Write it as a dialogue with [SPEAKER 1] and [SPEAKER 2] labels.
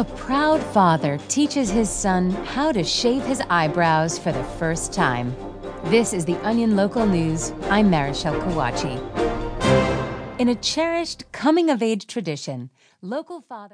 [SPEAKER 1] A proud father teaches his son how to shave his eyebrows for the first time. This is the Onion Local News. I'm Marichelle Kawachi. In a cherished coming of age tradition, local father